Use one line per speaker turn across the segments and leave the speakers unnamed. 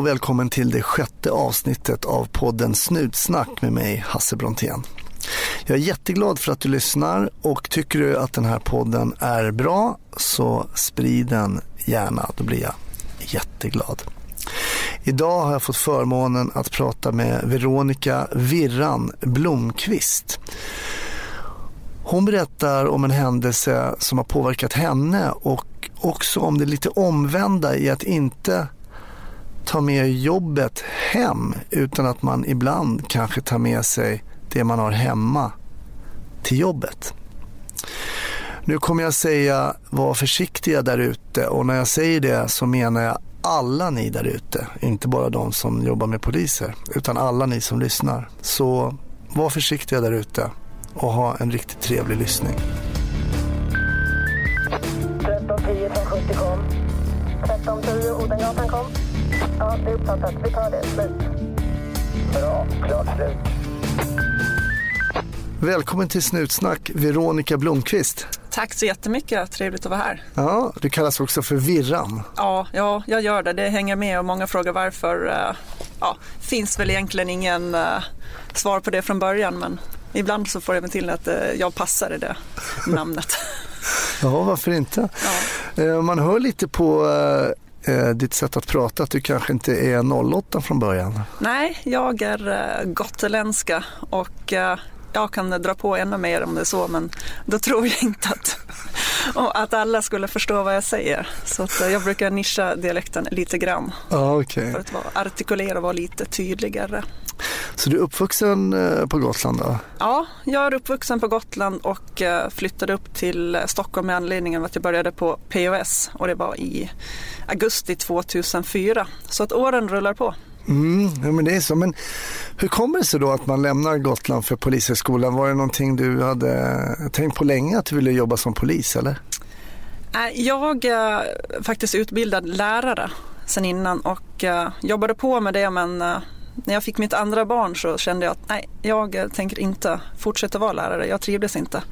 och välkommen till det sjätte avsnittet av podden Snutsnack med mig, Hasse Brontén. Jag är jätteglad för att du lyssnar och tycker du att den här podden är bra så sprid den gärna, då blir jag jätteglad. Idag har jag fått förmånen att prata med Veronica Virran Blomqvist. Hon berättar om en händelse som har påverkat henne och också om det lite omvända i att inte ta med jobbet hem utan att man ibland kanske tar med sig det man har hemma till jobbet. Nu kommer jag säga var försiktiga där ute och när jag säger det så menar jag alla ni där ute, inte bara de som jobbar med poliser, utan alla ni som lyssnar. Så var försiktiga där ute och ha en riktigt trevlig lyssning.
1310 från 70 kom. 1310 Odengatan kom. Ja, det är uppfattat. Vi tar det. Slut. Bra. Klart slut.
Välkommen till Snutsnack, Veronica Blomqvist.
Tack så jättemycket, trevligt att vara här.
Ja, du kallas också för Virran.
Ja, ja, jag gör det. Det hänger med och många frågar varför. Eh, Ja, finns väl egentligen ingen eh, svar på det från början men ibland så får jag till att eh, jag passar i det namnet.
Ja, varför inte?
Ja.
Man hör lite på eh, ditt sätt att prata att du kanske inte är 08 från början.
Nej, jag är eh, gotländska och eh, jag kan dra på ännu mer om det är så men då tror jag inte att, att alla skulle förstå vad jag säger. Så eh, jag brukar nischa dialekten lite grann
Ja, okej.
för att vara, artikulera och vara lite tydligare.
Så du är uppvuxen eh, på Gotland då?
Ja, jag är uppvuxen på Gotland och eh, flyttade upp till Stockholm med anledning av att jag började på POS och det var i augusti 2004. Så att åren rullar på.
Mm, ja, men det är så. Men hur kommer det sig då att man lämnar Gotland för Polishögskolan? Var det någonting du hade tänkt på länge att du ville jobba som polis eller?
Äh, jag är faktiskt utbildad lärare sen innan och eh, jobbade på med det men eh, när jag fick mitt andra barn så kände jag att nej, jag tänker inte fortsätta vara lärare. Jag trivdes inte.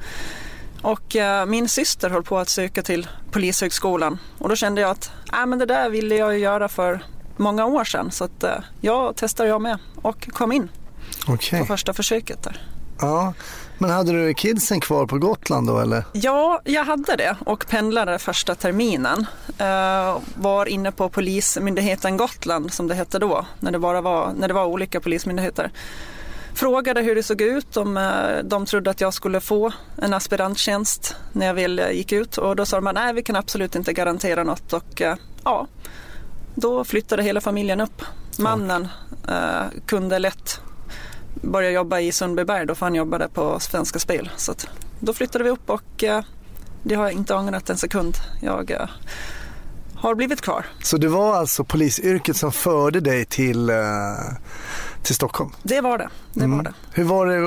Och min syster höll på att söka till Polishögskolan och då kände jag att nej, men det där ville jag göra för många år sedan så att eh, jag testade jag med och kom in
Okej.
på första försöket där.
Ja. Men hade du kidsen kvar på Gotland då eller?
Ja, jag hade det och pendlade första terminen. Eh, var inne på Polismyndigheten Gotland som det hette då, när det, bara var, när det var olika polismyndigheter. Frågade hur det såg ut, om eh, de trodde att jag skulle få en aspiranttjänst när jag väl gick ut och då sa de nej, vi kan absolut inte garantera något och eh, ja, då flyttade hela familjen upp. Mannen eh, kunde lätt börja jobba i Sundbyberg då för han jobbade på Svenska Spel. Så att då flyttade vi upp och eh, det har jag inte ångrat en sekund. Jag eh, har blivit kvar.
Så det var alltså polisyrket som förde dig till, eh, till Stockholm?
Det var det. det,
Mm.
var det.
Hur var det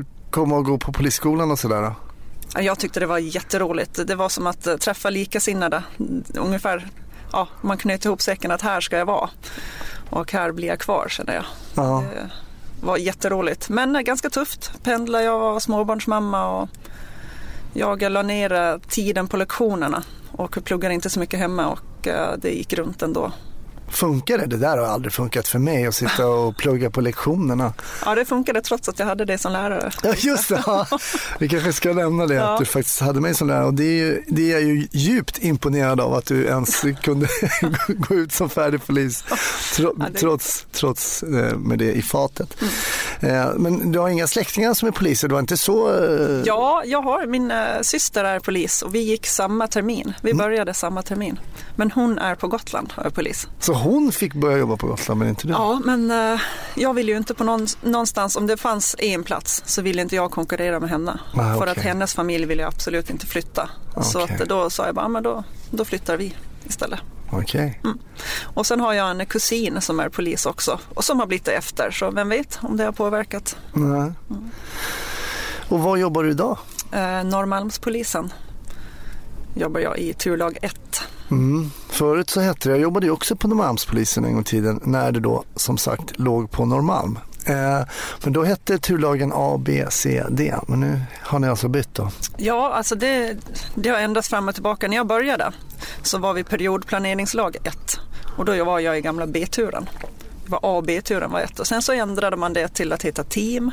att komma och gå på polisskolan och sådär
Jag tyckte det var jätteroligt. Det var som att eh, träffa likasinnade. Ungefär, ja, man knöt ihop säcken att här ska jag vara. Och här blir jag kvar känner jag.
Ja.
Det var jätteroligt. Men eh, ganska tufft. Pendla, jag var småbarnsmamma och jag la ner eh, tiden på lektionerna och pluggade inte så mycket hemma och eh, det gick runt ändå.
Funkar det? Det där har aldrig funkat för mig att sitta och plugga på lektionerna.
Ja, det funkade trots att jag hade det som lärare.
Ja, just det. Ja. Vi kanske ska nämna det,
Ja.
att du faktiskt hade mig som lärare. Och det är, ju, det är jag ju djupt imponerad av att du ens kunde gå ut som färdig polis, trots, trots eh, med det i fatet. Eh, Men du har inga släktingar som är poliser? Du var inte så... eh,
Ja, jag har, min syster är polis och vi gick samma termin. Vi började samma termin. Men hon är på Gotland och är polis.
Så hon fick börja jobba på Gotland, men inte du?
Ja, men eh, jag vill ju inte på någon, någonstans, om det fanns en plats så ville inte jag konkurrera med henne.
Ah,
För
okej.
att hennes familj ville absolut inte flytta. Så
Okej.
att då sa jag bara, "Ja, men då, då flyttar vi istället.
Okej.
Och sen har jag en kusin som är polis också och som har blivit efter. Så vem vet om det har påverkat.
Nej. Och vad jobbar du idag?
Eh, Norrmalmspolisen jobbar jag i turlag 1.
Mm. Förut så hette det, jag jobbade ju också på Norrmalmspolisen en gång i tiden när det då som sagt låg på Norrmalm. Eh, men då hette turlagen A, B, C, D. Men nu har ni alltså bytt då.
Ja, alltså det, det har ändrats fram och tillbaka. När jag började så var vi periodplaneringslag 1 Och då var jag i gamla B-turen. Det var A och B-turen var ett och sen så ändrade man det till att heta team.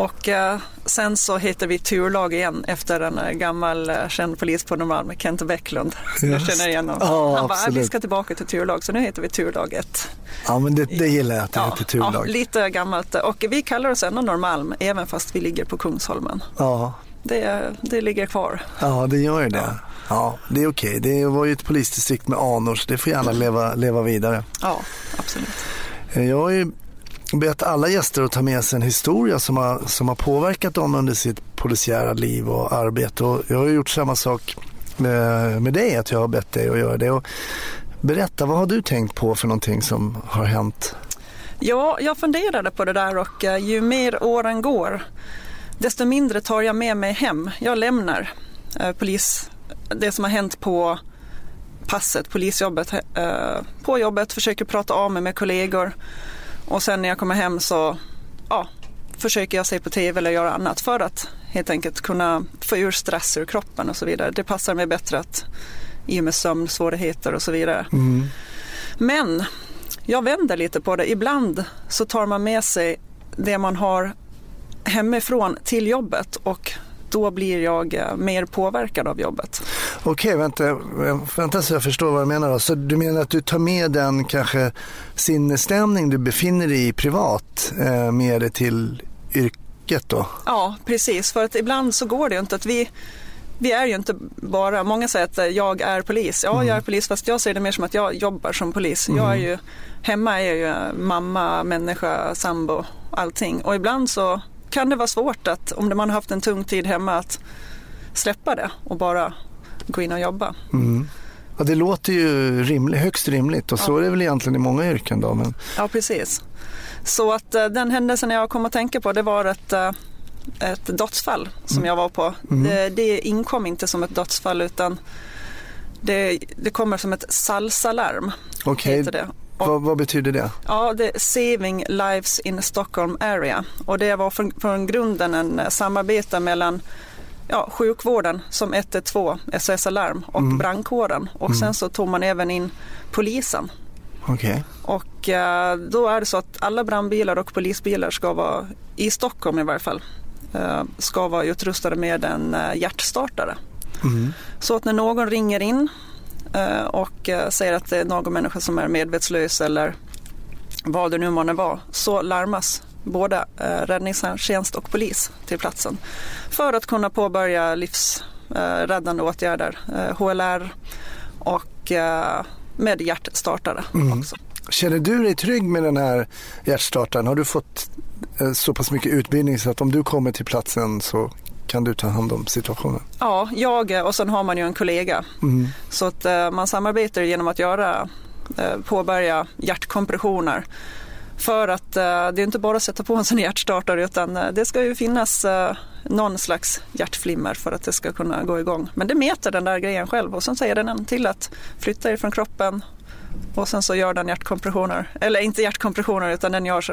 Och eh, sen så heter vi turlag igen efter en eh, gammal eh, känd polis på Norrmalm, Kent Bäcklund. Jag känner igen honom.
Ja,
Han bara, "Ah, vi
absolut.
ska tillbaka till turlag, så nu heter vi turlag 1.
Ja, men det, det gillar jag att det heter
Ja,
turlag.
lite gammalt. Och vi kallar oss ändå Norrmalm, även fast vi ligger på Kungsholmen.
Ja,
Det, det ligger kvar.
ja det gör ju det. Ja, det är okej. Det var ju ett polisdistrikt med anor så det får gärna leva, leva vidare.
Ja, absolut.
Jag har ju bett alla gäster att ta med sig en historia som har, som har påverkat dem under sitt polisiära liv och arbete. Och jag har ju gjort samma sak med, med dig, att jag har bett dig att göra det. Och berätta, vad har du tänkt på för någonting som har hänt?
Ja, jag funderade på det där och eh, ju mer åren går desto mindre tar jag med mig hem. Jag lämnar eh, polis, det som har hänt på passet, polisjobbet, eh, på jobbet, försöker prata av mig med kollegor och sen när jag kommer hem så ja, försöker jag se på tv eller göra annat för att helt enkelt kunna få ur stress ur kroppen och så vidare. Det passar mig bättre att i och med sömnsvårigheter och så vidare. Men jag vänder lite på det. Ibland så tar man med sig det man har hemifrån till jobbet och då blir jag eh, mer påverkad av jobbet.
Okej, vänta, vänta så jag förstår vad du menar. Då. Så du menar att du tar med den kanske sinnesstämning du befinner dig i privat eh, med dig till yrket då?
Ja, precis. För att ibland så går det ju inte att vi vi är ju inte bara, många säger att eh, jag är polis. Ja, jag är polis fast jag ser det mer som att jag jobbar som polis. Jag är ju, hemma är jag ju mamma, människa, sambo, allting. Och ibland så kan det vara svårt att, om man har haft en tung tid hemma, att släppa det och bara gå in och jobba.
Ja, det låter ju rimligt, högst rimligt och så är det väl egentligen i många yrken då. Men,
Ja, precis. Så att eh, den händelsen jag kom att tänka på det var ett, eh, ett dödsfall som jag var på. Det, det inkom inte som ett dödsfall utan det, det kommer som ett salsalarm.
Okej.
Och,
vad, vad betyder det?
ja, det är Saving Lives in Stockholm Area och det var från, från grunden en eh, samarbete mellan ja, sjukvården som 112, SOS Alarm och brandkåren och sen så tog man även in polisen.
Okej,
Och eh, då är det så att alla brandbilar och polisbilar ska vara, i Stockholm i varje fall, eh, ska vara utrustade med en eh, hjärtstartare. Så att när någon ringer in och eh, säger att det är någon människa som är medvetslös eller vad det nu månne vara, så larmas både eh, räddningstjänst och polis till platsen för att kunna påbörja livsräddande åtgärder, eh, HLR och eh, med hjärtstartare också.
Känner du dig trygg med den här hjärtstartaren? Har du fått eh, så pass mycket utbildning så att om du kommer till platsen så kan du ta hand om situationen?
Ja, jag och sen har man ju en kollega. Så att eh, man samarbetar genom att göra, eh, påbörja hjärtkompressioner. För att eh, det är inte bara att sätta på en sån hjärtstartare utan eh, det ska ju finnas eh, någon slags hjärtflimmer för att det ska kunna gå igång. Men det mäter den där grejen själv och sen säger den till att flytta ifrån kroppen och sen så gör den hjärtkompressioner. Eller inte hjärtkompressioner utan den gör så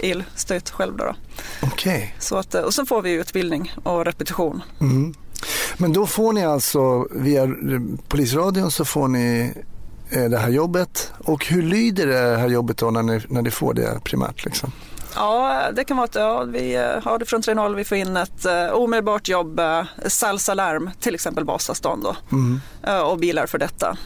elstöt själv då. då. Så att, eh, och sen får vi utbildning och repetition.
men då får ni alltså via eh, polisradion så får ni eh, det här jobbet. Och hur lyder det här jobbet då när ni, när ni får det primärt? Liksom?
Ja, det kan vara att ja, vi eh, har det från 3.0, vi får in ett uh, omedelbart jobb, uh, salsalarm, till exempel Vasastan då, eh, och bilar för detta.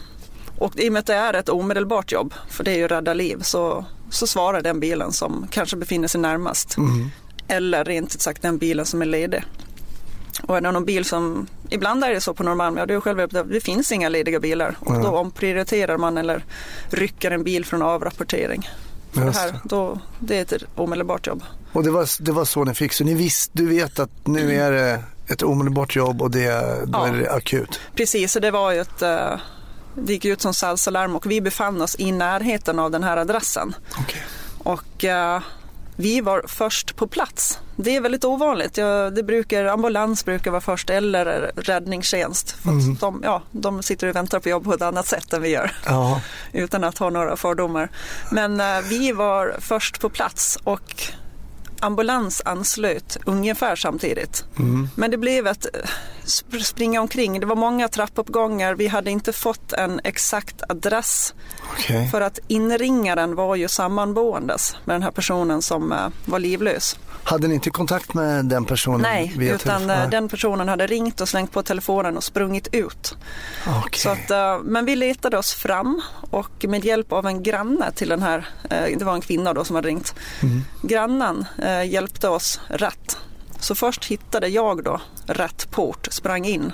Och i och med att det är ett omedelbart jobb, för det är ju rädda liv, så, så svarar den bilen som kanske befinner sig närmast. Eller rent ut sagt den bilen som är ledig. Och är det någon bil som, ibland är det så på Norrmalm, ja är själv det, det finns inga lediga bilar och då omprioriterar man eller rycker en bil från avrapportering. För det, här, då, det är ett omedelbart jobb.
Och det var, det var så ni fick, så ni visste, du vet att nu är det ett omedelbart jobb och det, då
Ja.
är det akut?
Precis, så det var ju ett, eh, det gick ut som salsalarm och vi befann oss i närheten av den här adressen.
Okej.
Och eh, vi var först på plats. Det är väldigt ovanligt. Ja, det brukar, ambulans brukar vara först eller räddningstjänst. För att de, ja, de sitter och väntar på jobb på ett annat sätt än vi gör.
Ja,
Utan att ha några fördomar. Men eh, vi var först på plats och ambulans anslöt ungefär samtidigt. Men det blev ett eh, sp- springa omkring. Det var många trappuppgångar. Vi hade inte fått en exakt adress
Okej.
för att inringaren var ju sammanboendes med den här personen som eh, var livlös.
Hade ni inte kontakt med den personen?
Nej, utan
telefon?
eh, den personen hade ringt och slängt på telefonen och sprungit ut.
Okej.
Så att, eh, men vi letade oss fram och med hjälp av en granne till den här, eh, det var en kvinna då som hade ringt,
Mm.
grannen hjälpte oss rätt. Så först hittade jag då rätt port, sprang in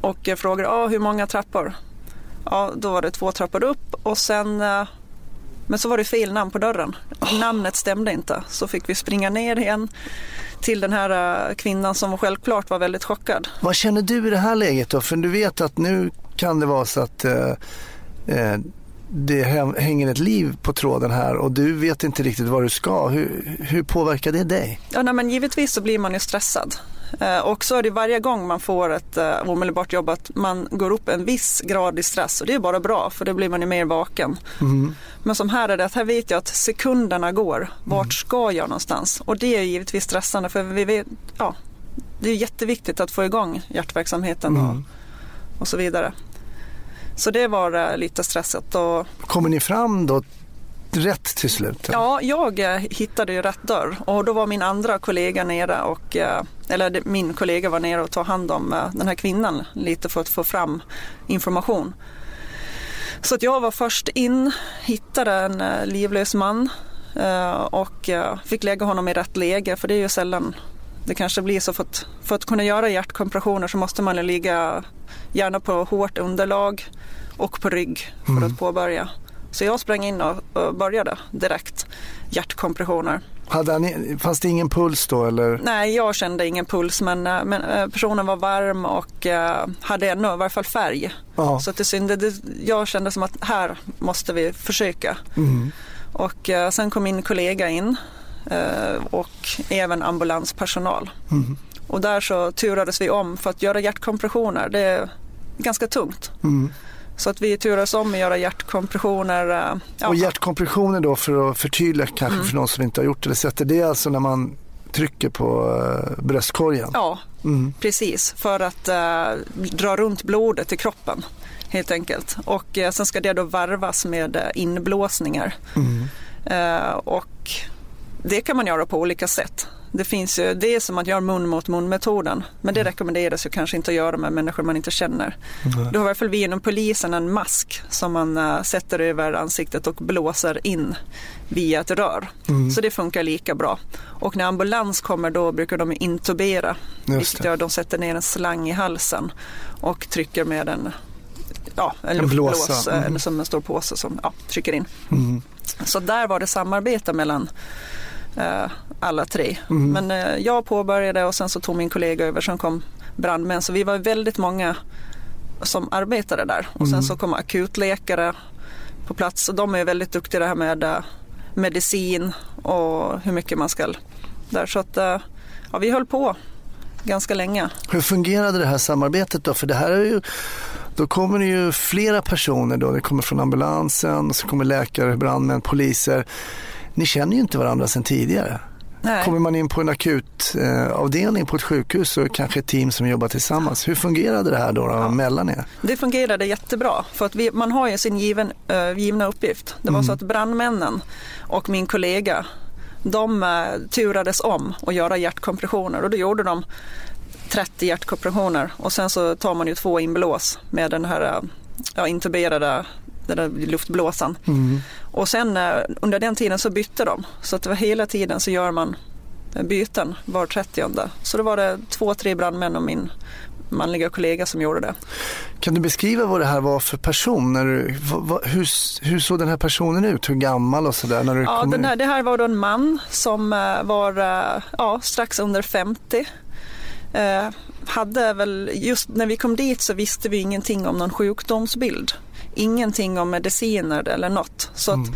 och frågade ah, hur många trappor. Ja, då var det två trappor upp och sen men så var det fel namn på dörren. Namnet stämde inte. Så fick vi springa ner igen till den här eh, kvinnan som självklart var väldigt chockad.
Vad känner du i det här läget då? För du vet att nu kan det vara så att eh, eh, det hä- hänger ett liv på tråden här och du vet inte riktigt vad du ska. Hur, hur påverkar det dig?
Ja, nej, men givetvis så blir man ju stressad. Eh, och så är det varje gång man får ett eh, omedelbart jobb att man går upp en viss grad i stress och det är bara bra för då blir man ju mer vaken. Men som här är det att här vet jag att sekunderna går. Vart ska jag någonstans? Och det är givetvis stressande för vi vet, ja, det är jätteviktigt att få igång hjärtverksamheten och, och så vidare. Så det var eh, lite stressigt och
Kommer ni fram då rätt till slut?
Ja, jag eh, hittade ju rätt dörr och då var min andra kollega nere och, eh, eller min kollega var nere och tog hand om eh, den här kvinnan lite för att få fram information. Så att jag var först in, hittade en livlös man och fick lägga honom i rätt läge för det är ju sällan det kanske blir så för att, för att kunna göra hjärtkompressioner så måste man ligga gärna på hårt underlag och på rygg för att påbörja. Så jag sprang in och, och började direkt hjärtkompressioner.
Hade han, fanns det ingen puls då eller?
Nej, jag kände ingen puls men, eh, men eh, personen var varm och eh, hade ännu i varje fall färg.
Ja.
Så det synde, det, jag kände som att här måste vi försöka.
Mm.
Och sen kom min kollega in och även ambulanspersonal.
Mm.
Och där så turades vi om för att göra hjärtkompressioner. Det är ganska tungt.
Mm.
Så att vi turades om att göra hjärtkompressioner. eh, ja,
Och hjärtkompressioner då för att förtydliga kanske för någon som inte har gjort det eller sett det. Det är alltså när man trycker på eh, bröstkorgen?
ja,
Mm.
precis. För att eh, dra runt blodet i kroppen helt enkelt. Och eh, sen ska det då varvas med eh, inblåsningar.
Mm.
Eh, och det kan man göra på olika sätt. Det finns ju, det är som att göra mun mot mun metoden. Men det rekommenderas ju kanske inte att göra med människor man inte känner. Då har i alla fall vi inom polisen en mask som man eh, sätter över ansiktet och blåser in via ett rör. Så det funkar lika bra. Och när ambulans kommer då brukar de intubera. Vilket gör att de sätter ner en slang i halsen och trycker med en, ja, en
En
luftblås eh,
Mm.
eller som en stor påse som ja, trycker in.
Mm.
Så där var det samarbete mellan alla tre.
Mm.
Men eh, jag påbörjade och sen så tog min kollega över, sen kom brandmän. Så vi var väldigt många som arbetade där. Och
Mm.
sen så kom akutläkare på plats och de är väldigt duktiga det här med eh, medicin och hur mycket man ska där. Så att eh, ja, vi höll på ganska länge.
Hur fungerade det här samarbetet då? För det här är ju, då kommer det ju flera personer då. Det kommer från ambulansen, och så kommer läkare, brandmän, poliser. Ni känner ju inte varandra sedan tidigare.
Nej.
Kommer man in på en akutavdelning eh, på ett sjukhus så kanske ett team som jobbar tillsammans. Hur fungerade det här då, då mellan er?
Det fungerade jättebra för att vi, man har ju sin given, eh, givna uppgift. Det var så att brandmännen och min kollega de uh, turades om att göra hjärtkompressioner och då gjorde de 30 hjärtkompressioner och sen så tar man ju två inblås med den här ja, intuberade den där luftblåsan. Och sen eh, under den tiden så bytte de så att det var hela tiden så gör man eh, byten var 30 Så då var det två, tre brandmän och min manliga kollega som gjorde det.
Kan du beskriva vad det här var för person? När du, hur, hur såg den här personen ut? Hur gammal och sådär?
Ja, den här, det här var då en man som eh, var ja, strax under 50. Eh, hade väl, just när vi kom dit så visste vi ingenting om någon sjukdomsbild. Ingenting om mediciner eller något. Så att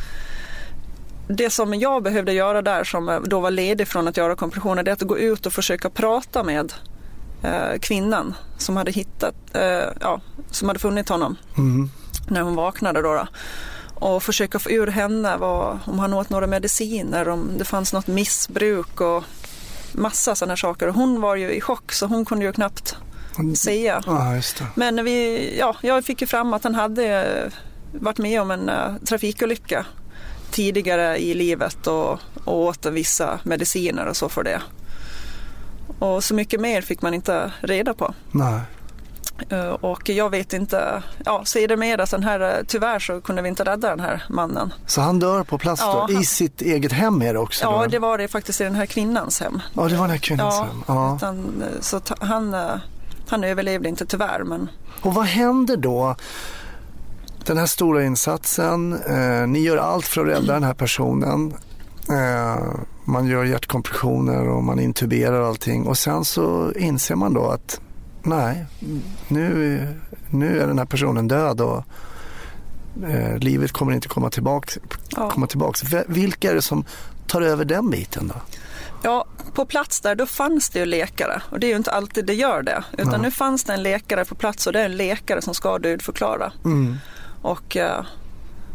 det som jag behövde göra där som då var ledig från att göra kompressioner det är att gå ut och försöka prata med eh, kvinnan som hade hittat, eh, ja, som hade funnit honom
Mm.
när hon vaknade då. då. Och försöka få ur henne vad, om han åt några mediciner, om det fanns något missbruk. Och massa sådana saker. Hon var ju i chock så hon kunde ju knappt säga.
Ja, just det.
Men vi, ja, jag fick ju fram att han hade eh, varit med om en uh, trafikolycka tidigare i livet och, och åt vissa mediciner och så för det. Och så mycket mer fick man inte reda på.
Nej.
Uh, och jag vet inte, ja sedermera sen här, tyvärr så kunde vi inte rädda den här mannen.
Så han dör på plats
Ja,
då? I
han-
sitt eget hem är det också?
Ja,
då?
det var det faktiskt i den här kvinnans hem.
ja, det var den här kvinnans
Ja,
hem. Ja.
Utan, så han, han överlevde inte tyvärr men
Och vad händer då? Den här stora insatsen, eh, ni gör allt för att rädda den här personen. Eh, man gör hjärtkompressioner och man intuberar allting och sen så inser man då att nej, nu, nu är den här personen död och eh, livet kommer inte komma tillbaks.
ja.
Komma tillbaks. V- Vilka är det som tar över den biten då?
Ja, på plats där då fanns det ju läkare och det är ju inte alltid det gör det. Utan
Nej.
nu fanns det en läkare på plats och det är en läkare som ska dödförklara.
Mm.
Och, eh,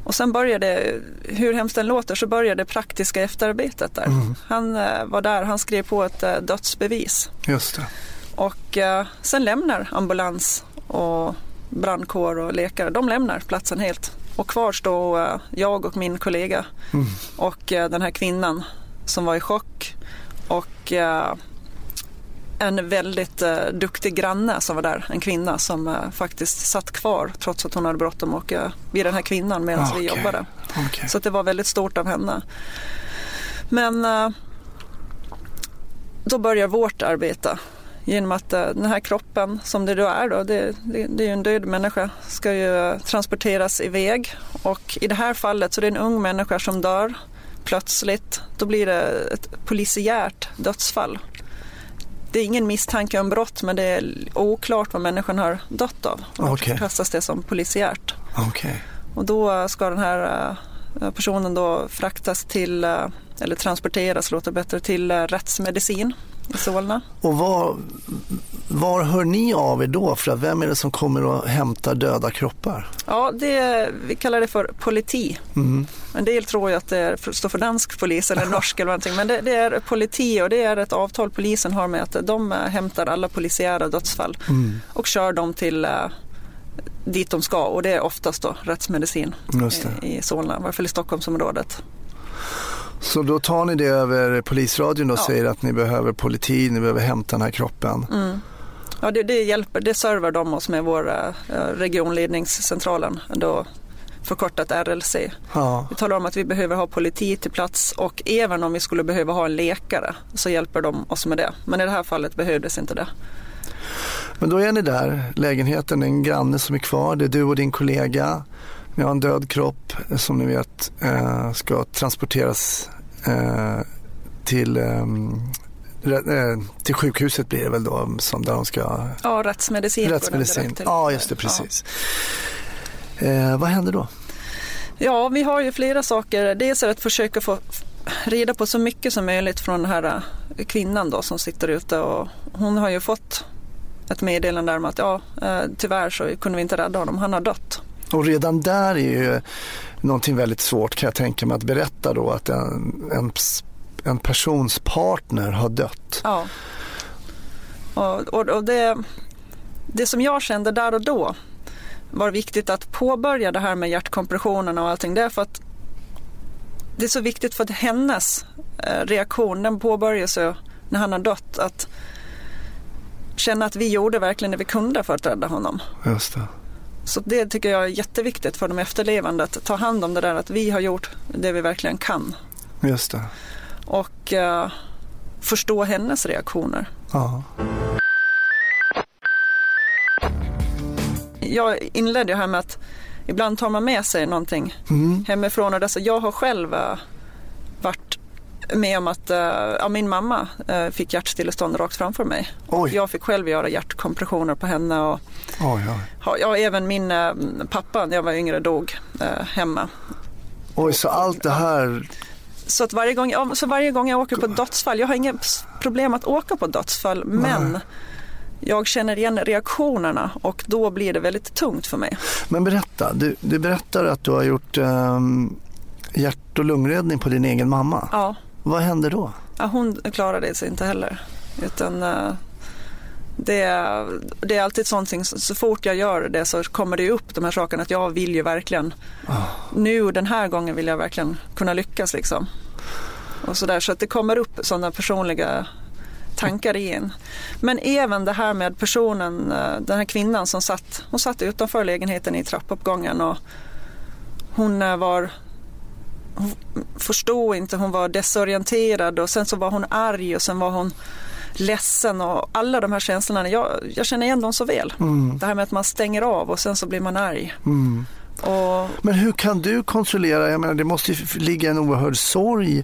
och sen började, hur hemskt den låter, så började det praktiska efterarbetet där.
Mm.
Han eh, var där, han skrev på ett eh, dödsbevis.
Just det.
Och sen lämnar ambulans och brandkår och läkare, de lämnar platsen helt. Och kvar står jag och min kollega
Mm.
och den här kvinnan som var i chock och eh, en väldigt eh, duktig granne som var där, en kvinna som eh, faktiskt satt kvar trots att hon hade bråttom och vid den här kvinnan medan vi
Okej.
jobbade.
Okej.
Så det var väldigt stort av henne. Men då börjar vårt arbete genom att den här kroppen som det då är, då, det, det, det är ju en död människa, ska ju transporteras iväg och i det här fallet så är det en ung människa som dör plötsligt. Då blir det ett polisiärt dödsfall. Det är ingen misstanke om brott men det är oklart vad människan har dött av. Och då
Okej.
kastas det som polisiärt.
Okej.
Och då ska den här eh, personen då fraktas till, eh, eller transporteras låter bättre, till eh, rättsmedicin i Solna.
Och var, var hör ni av er då? För vem är det som kommer och hämtar döda kroppar?
Ja, det, vi kallar det för politi.
Mm.
En del tror ju att det står för dansk polis eller norsk eller någonting, men det, det är politi och det är ett avtal polisen har med att de eh, hämtar alla polisiära dödsfall
Mm.
och kör dem till eh, dit de ska och det är oftast då rättsmedicin i, i Solna, i varje fall i Stockholmsområdet.
Så då tar ni det över polisradion och
Ja.
säger att ni behöver politi, ni behöver hämta den här kroppen.
Mm. Ja, det, det hjälper, det servar de oss med vår eh, regionledningscentralen, då förkortat RLC.
Ja.
Vi talar om att vi behöver ha politi till plats och även om vi skulle behöva ha en läkare så hjälper de oss med det. Men i det här fallet behövdes inte det.
Men då är ni där, lägenheten, en granne som är kvar, det är du och din kollega. Ni har en död kropp som ni vet eh, ska transporteras eh, till, ehm, eh, till sjukhuset blir det väl då, som där de ska
Ja, rättsmedicin.
Rättsmedicin. Ja, just det, precis. Eh, vad händer då?
Ja, vi har ju flera saker. Dels är det att försöka få reda på så mycket som möjligt från den här kvinnan då som sitter ute och hon har ju fått ett meddelande om att ja, tyvärr så kunde vi inte rädda honom, han har dött.
Och redan där är ju någonting väldigt svårt kan jag tänka mig att berätta då att en, en, en persons partner har dött.
Ja. Och, och, och det, det som jag kände där och då var viktigt att påbörja det här med hjärtkompressionerna och allting. Det är för att det är så viktigt för att hennes eh, reaktion, den påbörjas ju när han har dött. Att känna att vi gjorde verkligen det vi kunde för att rädda honom.
Just det.
Så det tycker jag är jätteviktigt för de efterlevande att ta hand om det där att vi har gjort det vi verkligen kan.
Just det.
Och eh, förstå hennes reaktioner.
Ja.
jag inledde ju här med att ibland tar man med sig någonting
Mm.
hemifrån. Och dessa, jag har själv äh, varit med om att äh, ja, min mamma äh, fick hjärtstillestånd rakt framför mig.
Oj.
Jag fick själv göra hjärtkompressioner på henne och
Oj, oj.
ja, även min äh, pappa när jag var yngre dog hemma.
oj, så allt det här.
Så, att varje gång, så varje gång jag åker på dödsfall, jag har inga problem att åka på dödsfall men
Nej.
jag känner igen reaktionerna och då blir det väldigt tungt för mig.
Men berätta, du, du berättar att du har gjort ehm, hjärt och lungräddning på din egen mamma.
Ja.
Vad hände då?
ja, hon klarade sig inte heller. Utan uh, det, det är alltid sånt så, så fort jag gör det så kommer det upp de här sakerna att jag vill ju verkligen, oh. nu den här gången vill jag verkligen kunna lyckas liksom. Och så, där, så att det kommer upp sådana personliga tankar i en. Men även det här med personen, eh, den här kvinnan som satt, hon satt utanför lägenheten i trappuppgången och hon eh, var hon förstod inte, hon var desorienterad och sen så var hon arg och sen var hon ledsen och alla de här känslorna. Jag, jag känner igen dem så väl. Mm. Det här med att man stänger av och sen så blir man arg. Mm.
Och... Men hur kan du kontrollera? Jag menar, det måste ju ligga en oerhörd sorg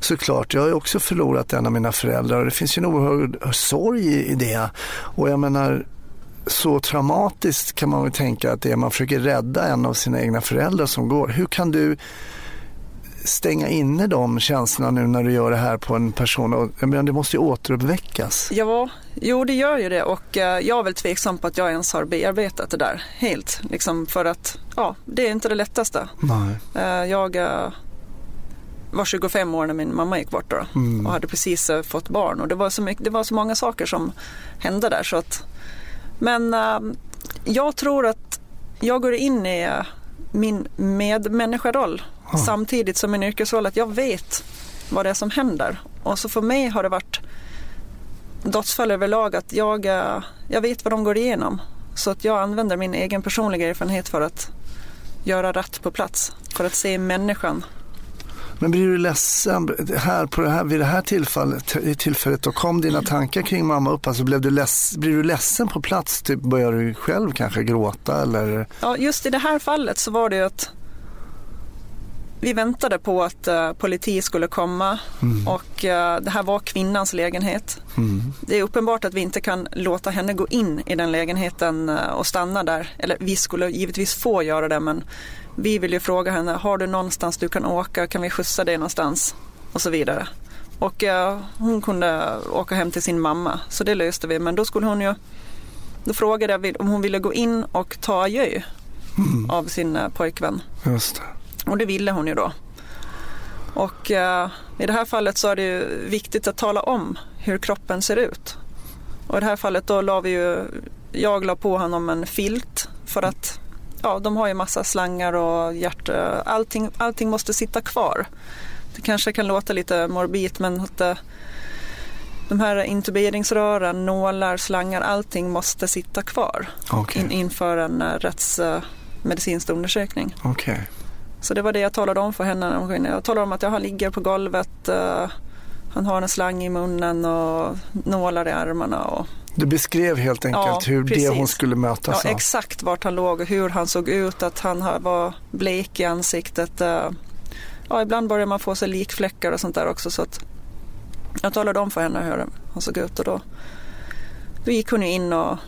såklart. Jag har ju också förlorat en av mina föräldrar och det finns ju en oerhörd sorg i det. Och jag menar, så traumatiskt kan man väl tänka att det är man försöker rädda en av sina egna föräldrar som går. Hur kan du stänga inne de känslorna nu när du gör det här på en person? Jag menar, det måste ju återuppväckas.
Ja, jo det gör ju det och eh, jag är väl tveksam på att jag ens har bearbetat det där helt. Liksom för att, ja, det är inte det lättaste.
Nej.
Eh, jag eh, var 25 år när min mamma gick bort då, mm. och hade precis fått barn och det var, så mycket, det var så många saker som hände där. Så att, men jag tror att jag går in i min medmänniskaroll ah. samtidigt som min yrkesroll att jag vet vad det är som händer. Och så för mig har det varit dödsfall överlag att jag, eh, jag vet vad de går igenom. Så att jag använder min egen personliga erfarenhet för att göra rätt på plats. För att se människan.
Men blir du ledsen här på det här, vid det här tillfället, tillfället då kom dina tankar kring mamma upp? Alltså blev du leds, blir du ledsen på plats? Typ börjar du själv kanske gråta eller?
Ja, just i det här fallet så var det ju att vi väntade på att uh, politi skulle komma mm. och uh, det här var kvinnans lägenhet. Mm. Det är uppenbart att vi inte kan låta henne gå in i den lägenheten uh, och stanna där. Eller vi skulle givetvis få göra det men vi vill ju fråga henne, har du någonstans du kan åka, kan vi skjutsa dig någonstans? Och så vidare. Och hon kunde åka hem till sin mamma så det löste vi men då skulle hon ju då frågade jag om hon ville gå in och ta adjö mm. av sin pojkvän.
Just det.
Och det ville hon ju då. Och eh, i det här fallet så är det ju viktigt att tala om hur kroppen ser ut. Och i det här fallet då la vi ju, jag la på honom en filt för att ja, de har ju massa slangar och hjärt, allting, allting måste sitta kvar. Det kanske kan låta lite morbid men att eh, de här intuberingsrören, nålar, slangar, allting måste sitta kvar okay. in, inför en uh, rättsmedicinsk undersökning.
Okay.
Så det var det jag talade om för henne. Jag talade om att jag ligger på golvet, uh, han har en slang i munnen och nålar i armarna. Och...
Du beskrev helt enkelt ja, hur precis. det hon skulle mötas
Ja, exakt vart han låg och hur han såg ut, att han var blek i ansiktet. Uh, ja, ibland börjar man få sig likfläckar och sånt där också. Så att jag talade om för henne hur han såg ut och då, då gick hon in och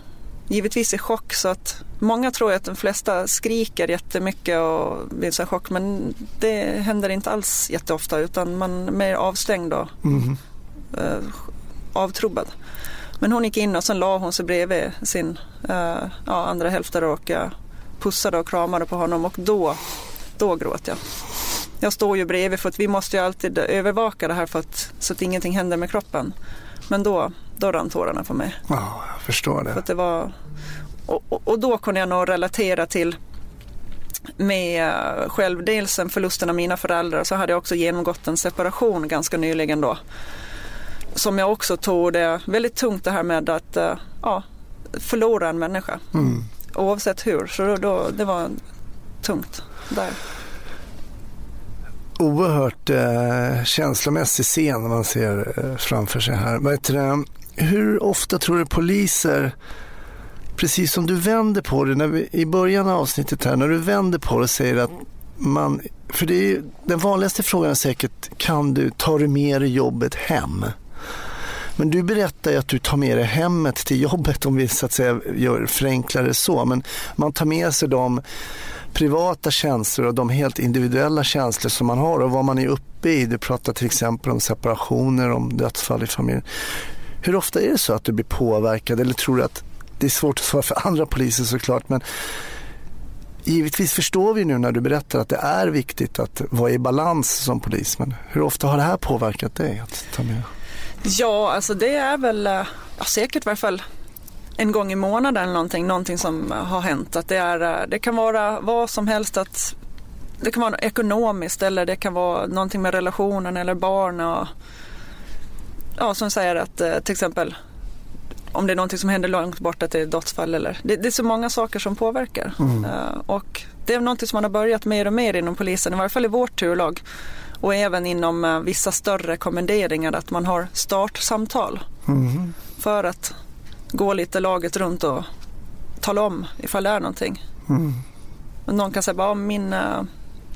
givetvis i chock så att många tror att de flesta skriker jättemycket och blir så chock men det händer inte alls jätteofta utan man är mer avstängd och mm. eh, avtrubbad. Men hon gick in och sen la hon sig bredvid sin eh, ja, andra hälften och eh, pussade och kramade på honom och då, då gråt jag. Jag står ju bredvid för att vi måste ju alltid övervaka det här för att, så att ingenting händer med kroppen. Men då, då rann tårarna för mig.
Ja, jag förstår det.
För det var, och, och, då kunde jag nog relatera till med eh, själv dels en förlusten av mina föräldrar så hade jag också genomgått en separation ganska nyligen då. Som jag också tog det väldigt tungt det här med att eh, ja, förlora en människa. Mm. Oavsett hur, så då, då, det var tungt där
oerhört eh, känslomässig scen man ser eh, framför sig här. Men, hur ofta tror du poliser, precis som du vänder på det när vi, i början av avsnittet här, när du vänder på det och säger att man, för det är, ju, den vanligaste frågan är säkert, kan du, tar du med dig jobbet hem? Men du berättar ju att du tar med dig hemmet till jobbet om vi så att säga gör förenklar så. Men man tar med sig de privata känslor och de helt individuella känslor som man har och vad man är uppe i. Du pratar till exempel om separationer, om dödsfall i familjen. Hur ofta är det så att du blir påverkad eller tror du att det är svårt att svara för andra poliser såklart men givetvis förstår vi nu när du berättar att det är viktigt att vara i balans som polis. Men hur ofta har det här påverkat dig att ta med?
Ja, alltså det är väl ja, säkert i varje fall en gång i månaden eller någonting, någonting som har hänt. Att det, är, det kan vara vad som helst, att det kan vara ekonomiskt eller det kan vara någonting med relationen eller barn. Och, ja, som säger att till exempel om det är någonting som händer långt bort, att det är dödsfall eller det, det är så många saker som påverkar. Mm. Och det är någonting som man har börjat mer och mer inom polisen, i varje fall i vårt turlag och även inom uh, vissa större kommenderingar att man har startsamtal mm. för att gå lite laget runt och tala om ifall det är någonting. Mm. någon kan säga att min, uh,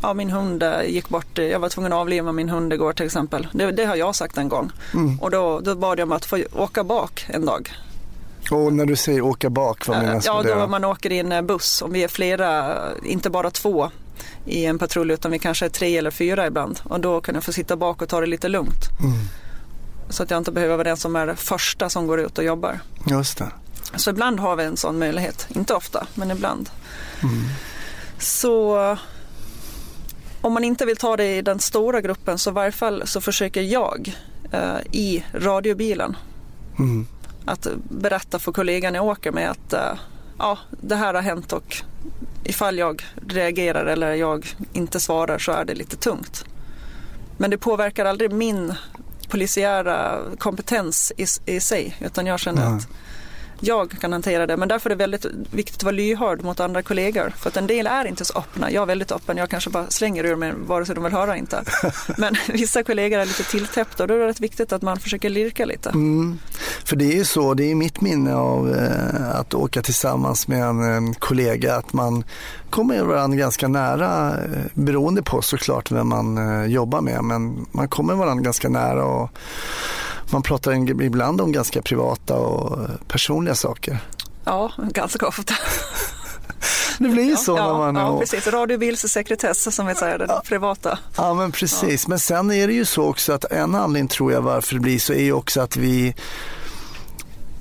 ja, min hund gick bort, jag var tvungen att avliva min hund igår till exempel. Det, det har jag sagt en gång. Mm. Och då, då bad jag om att få åka bak en dag.
Och när du säger åka bak, vad menas
ja,
med det?
Ja, då man åker i en buss. Om vi är flera, inte bara två i en patrull utan vi kanske är tre eller fyra ibland. Och då kan jag få sitta bak och ta det lite lugnt. Mm. Så att jag inte behöver vara den som är första som går ut och jobbar.
Just det.
Så ibland har vi en sån möjlighet. Inte ofta, men ibland. Mm. Så om man inte vill ta det i den stora gruppen så i varje fall så försöker jag eh, i radiobilen mm att berätta för kollegan jag åker med att uh, ja, det här har hänt och ifall jag reagerar eller jag inte svarar så är det lite tungt. Men det påverkar aldrig min polisiära kompetens i, i sig utan jag känner mm. att jag kan hantera det. Men därför är det väldigt viktigt att vara lyhörd mot andra kollegor. För att en del är inte så öppna. Jag är väldigt öppen. Jag kanske bara slänger ur mig vare sig de vill höra inte. Men vissa kollegor är lite tilltäppta och då är det rätt viktigt att man försöker lirka lite. Mm.
För det är ju så, det är mitt minne av eh, att åka tillsammans med en, en kollega att man kommer varandra ganska nära eh, beroende på såklart vem man eh, jobbar med. Men man kommer varandra ganska nära och man pratar ibland om ganska privata och personliga saker.
Ja, ganska ofta.
Det blir ju så
ja,
när man...
Ja, precis. Radiobilsekretess som vi säger, det ja. privata.
Ja, men precis. Ja. Men sen är det ju så också att en anledning tror jag varför det blir så är ju också att vi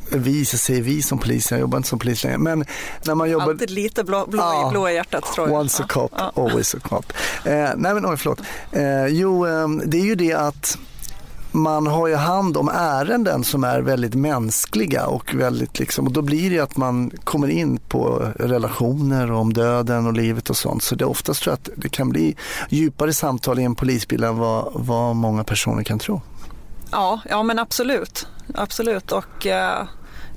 vi, så säger vi som polis, jag jobbar inte som polis längre. Men när man jobbar...
Alltid lite blå, blå, ja, blå i hjärtat tror jag.
Once a cop, always a cop. Eh, nej men oj, förlåt. Eh, jo, eh, det är ju det att man har ju hand om ärenden som är väldigt mänskliga och väldigt liksom, och då blir det att man kommer in på relationer och om döden och livet och sånt. Så det är oftast tror jag att det kan bli djupare samtal i en polisbil än vad, vad många personer kan tro.
Ja, ja men absolut. Absolut och eh,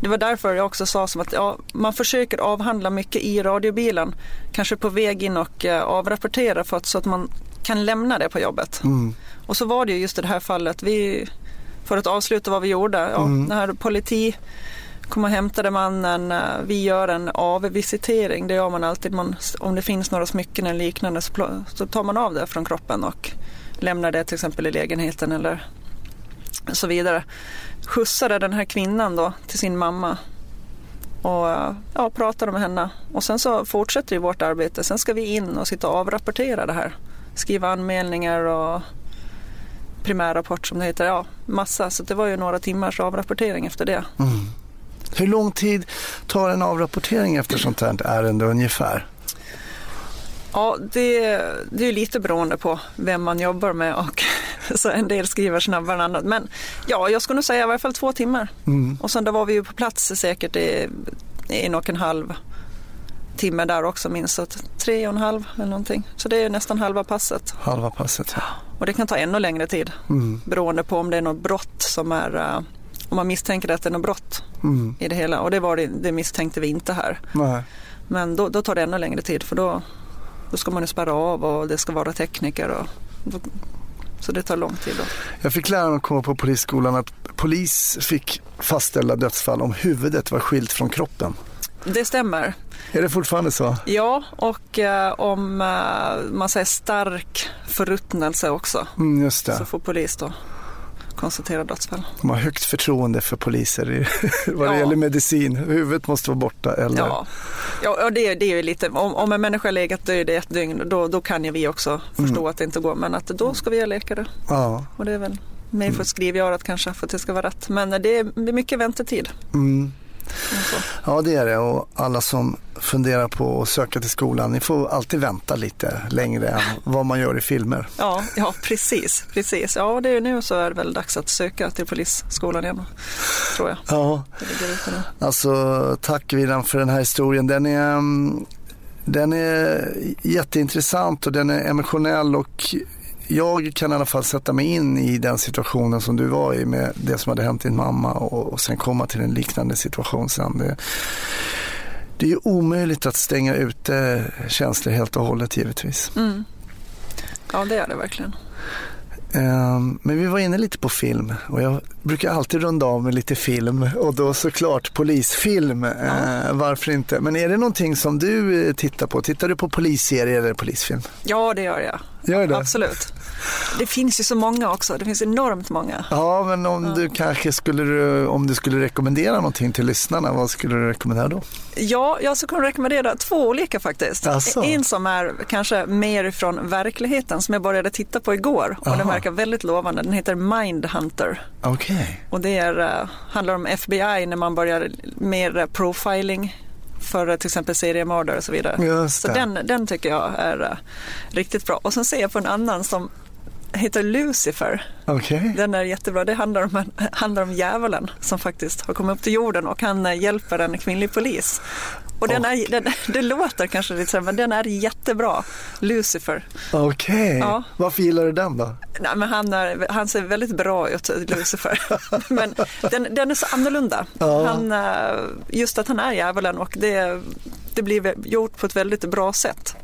det var därför jag också sa som att ja, man försöker avhandla mycket i radiobilen. Kanske på väg in och eh, avrapportera för att, så att man kan lämna det på jobbet. Mm. Och så var det ju just i det här fallet. Vi, för att avsluta vad vi gjorde. Ja, mm. När politi kom och hämtade mannen. Eh, vi gör en avvisitering. Det gör man alltid. Man, om det finns några smycken eller liknande så, så tar man av det från kroppen och lämnar det till exempel i lägenheten eller så vidare. Skjutsade den här kvinnan då till sin mamma och ja, pratade med henne. Och sen så fortsätter ju vårt arbete. Sen ska vi in och sitta och avrapportera det här. Skriva anmälningar och primärrapport som det heter. Ja, massa. Så det var ju några timmars avrapportering efter det. Mm.
Hur lång tid tar en avrapportering efter sånt här ärende ungefär?
Ja, det, det är lite beroende på vem man jobbar med och så en del skriver snabbare än andra. Men ja, jag skulle nog säga i alla fall två timmar. Mm. Och sen då var vi ju på plats säkert i en och en halv timme där också minst. Så tre och en halv eller någonting. Så det är nästan halva passet.
Halva passet, ja.
Och det kan ta ännu längre tid mm. beroende på om det är något brott som är uh, om man misstänker att det är något brott mm. i det hela. Och det, var det, det misstänkte vi inte här. Nej. Men då, då, tar det ännu längre tid för då, då ska man ju spärra av och det ska vara tekniker. Och, då, så det tar lång tid. Då.
Jag fick lära mig att komma på polisskolan att polis fick fastställa dödsfall om huvudet var skilt från kroppen.
Det stämmer.
Är det fortfarande så?
Ja, och eh, om eh, man säger stark förruttnelse också
mm, just det.
så får polis då konstatera dödsfall.
De har högt förtroende för poliser i, vad det ja. gäller medicin. Huvudet måste vara borta. Eller?
Ja, ja det, det är lite, om, om en människa har legat död i ett dygn då, då kan ju vi också förstå mm. att det inte går. Men att då ska vi ha läkare. Ja. Och det är väl mer för skrivgörat kanske för att det ska vara rätt. Men det är, det är mycket väntetid. Mm.
Ja, det är det. Och alla som funderar på att söka till skolan, ni får alltid vänta lite längre än vad man gör i filmer.
Ja, ja, precis, precis. Ja, det är nu så är det väl dags att söka till polisskolan igen, tror jag.
Ja, alltså tack William för den här historien. Den är, mm, den är jätteintressant och den är emotionell och jag kan i alla fall sätta mig in i den situationen som du var i med det som hade hänt din mamma och, och sen komma till en liknande situation sen. Det, det är ju omöjligt att stänga ute känslor helt och hållet givetvis.
Mm. Ja, det är det verkligen.
Ehm, Men vi var inne lite på film och jag brukar alltid runda av med lite film och då såklart polisfilm. Eh, varför inte? Men är det någonting som du eh, tittar på? Tittar du på polisserier eller polisfilm?
Ja, det gör jag.
Gör det?
Absolut. Det finns ju så många också. Det finns enormt många.
Ja, men om du kanske skulle, om du skulle rekommendera någonting till lyssnarna, vad skulle du rekommendera då?
Ja, jag skulle kunna rekommendera två olika faktiskt.
Asså?
En som är kanske mer från verkligheten som jag började titta på igår och den
Aha.
verkar väldigt lovande. Den heter Mindhunter
Okej.
och det är, eh, handlar om FBI när man börjar mer profiling för till exempel seriemördare och så vidare. Så den, den tycker jag är eh, riktigt bra. Och sen ser jag på en annan som heter Lucifer.
Okej.
Den är jättebra. Det handlar om, handlar om djävulen som faktiskt har kommit upp till jorden och han eh, hjälper en kvinnlig polis. Och den är, den, det låter kanske lite så men den är jättebra. Lucifer.
Okej.
Ja.
Varför gillar du den då?
Nej, men han, är, han ser väldigt bra ut, Lucifer. men den, den är så annorlunda.
Ja.
Han, eh, just att han är djävulen och det, det blir gjort på ett väldigt bra sätt.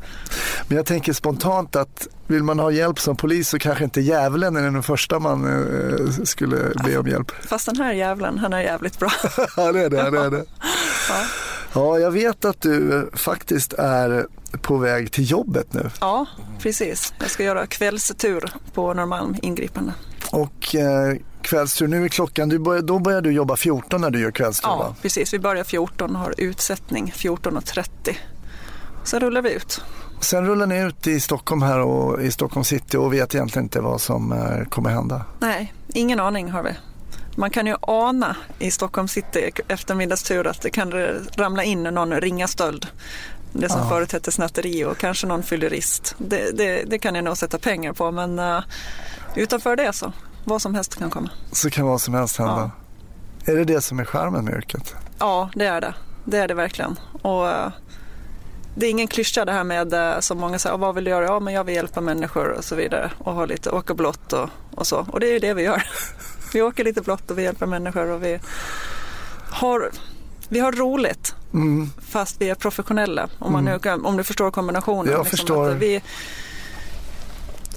Men jag tänker spontant att vill man ha hjälp som polis så kanske inte djävulen är den första man eh, skulle be om hjälp.
Fast den här djävulen, han är jävligt bra.
Ja, det är det. det, är det.
Ja.
Ja, jag vet att du faktiskt är på väg till jobbet nu.
Ja, precis. Jag ska göra kvällstur på Norrmalm ingripande.
Och eh, kvällstur, nu är klockan, du börjar, då börjar du jobba 14 när du gör kvällstur
Ja,
va?
precis. Vi börjar 14 och har utsättning 14.30. Sen rullar vi ut.
Sen rullar ni ut i Stockholm här och i Stockholm city och vet egentligen inte vad som eh, kommer hända.
Nej, ingen aning har vi. Man kan ju ana i Stockholm city eftermiddagstur att det kan ramla in någon ringastöld. Det som
Ja.
förut hette snatteri och kanske någon fyllerist. Det, det, det kan jag nog sätta pengar på men eh, utanför det så, vad som helst kan komma.
Så kan vad som helst hända. Är det det som är charmen med yrket?
Ja, det är det. Det är det verkligen. Och eh, det är ingen klyscha det här med eh, som många säger, "Ja, vad vill du göra? Ja, men jag vill hjälpa människor och så vidare och ha lite, åka blått och, och så. Och det är ju det vi gör. Vi åker lite blått och vi hjälper människor och vi har, vi har roligt
Mm.
fast vi är professionella. Om, man kan- om du förstår kombinationen.
Jag förstår.
Att vi,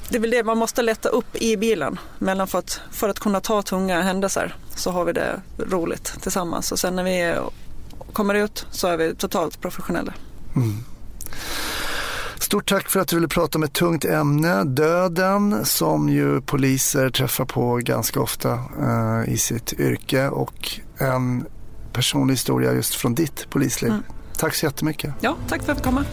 det är väl det, man måste lätta upp i bilen mellan för att, för att kunna ta tunga händelser så har vi det roligt tillsammans och sen när vi kommer ut så är vi totalt professionella.
Stort tack för att du ville prata om ett tungt ämne, döden, som ju poliser träffar på ganska ofta eh, i sitt yrke och en personlig historia just från ditt polisliv.
Mm.
Tack så jättemycket.
Ja, tack för att jag fick komma.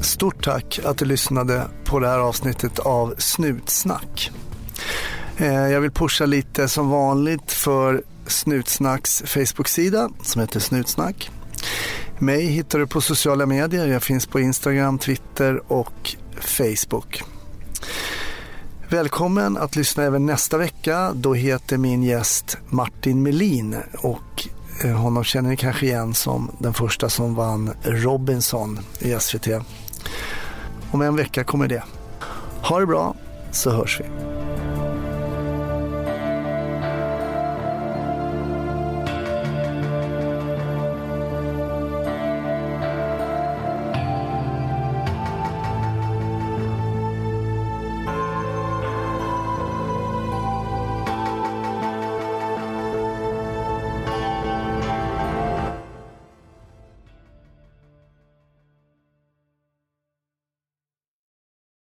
Stort tack att du lyssnade på det här avsnittet av Snutsnack. Eh, Jag vill pusha lite som vanligt för Snutsnacks Facebook-sida som heter Snutsnack. Mig hittar du på sociala medier. Jag finns på Instagram, Twitter och Facebook. Välkommen att lyssna även nästa vecka. Då heter min gäst Martin Melin och eh, honom känner ni kanske igen som den första som vann Robinson i SVT. Om en vecka kommer det. Ha det bra så hörs vi.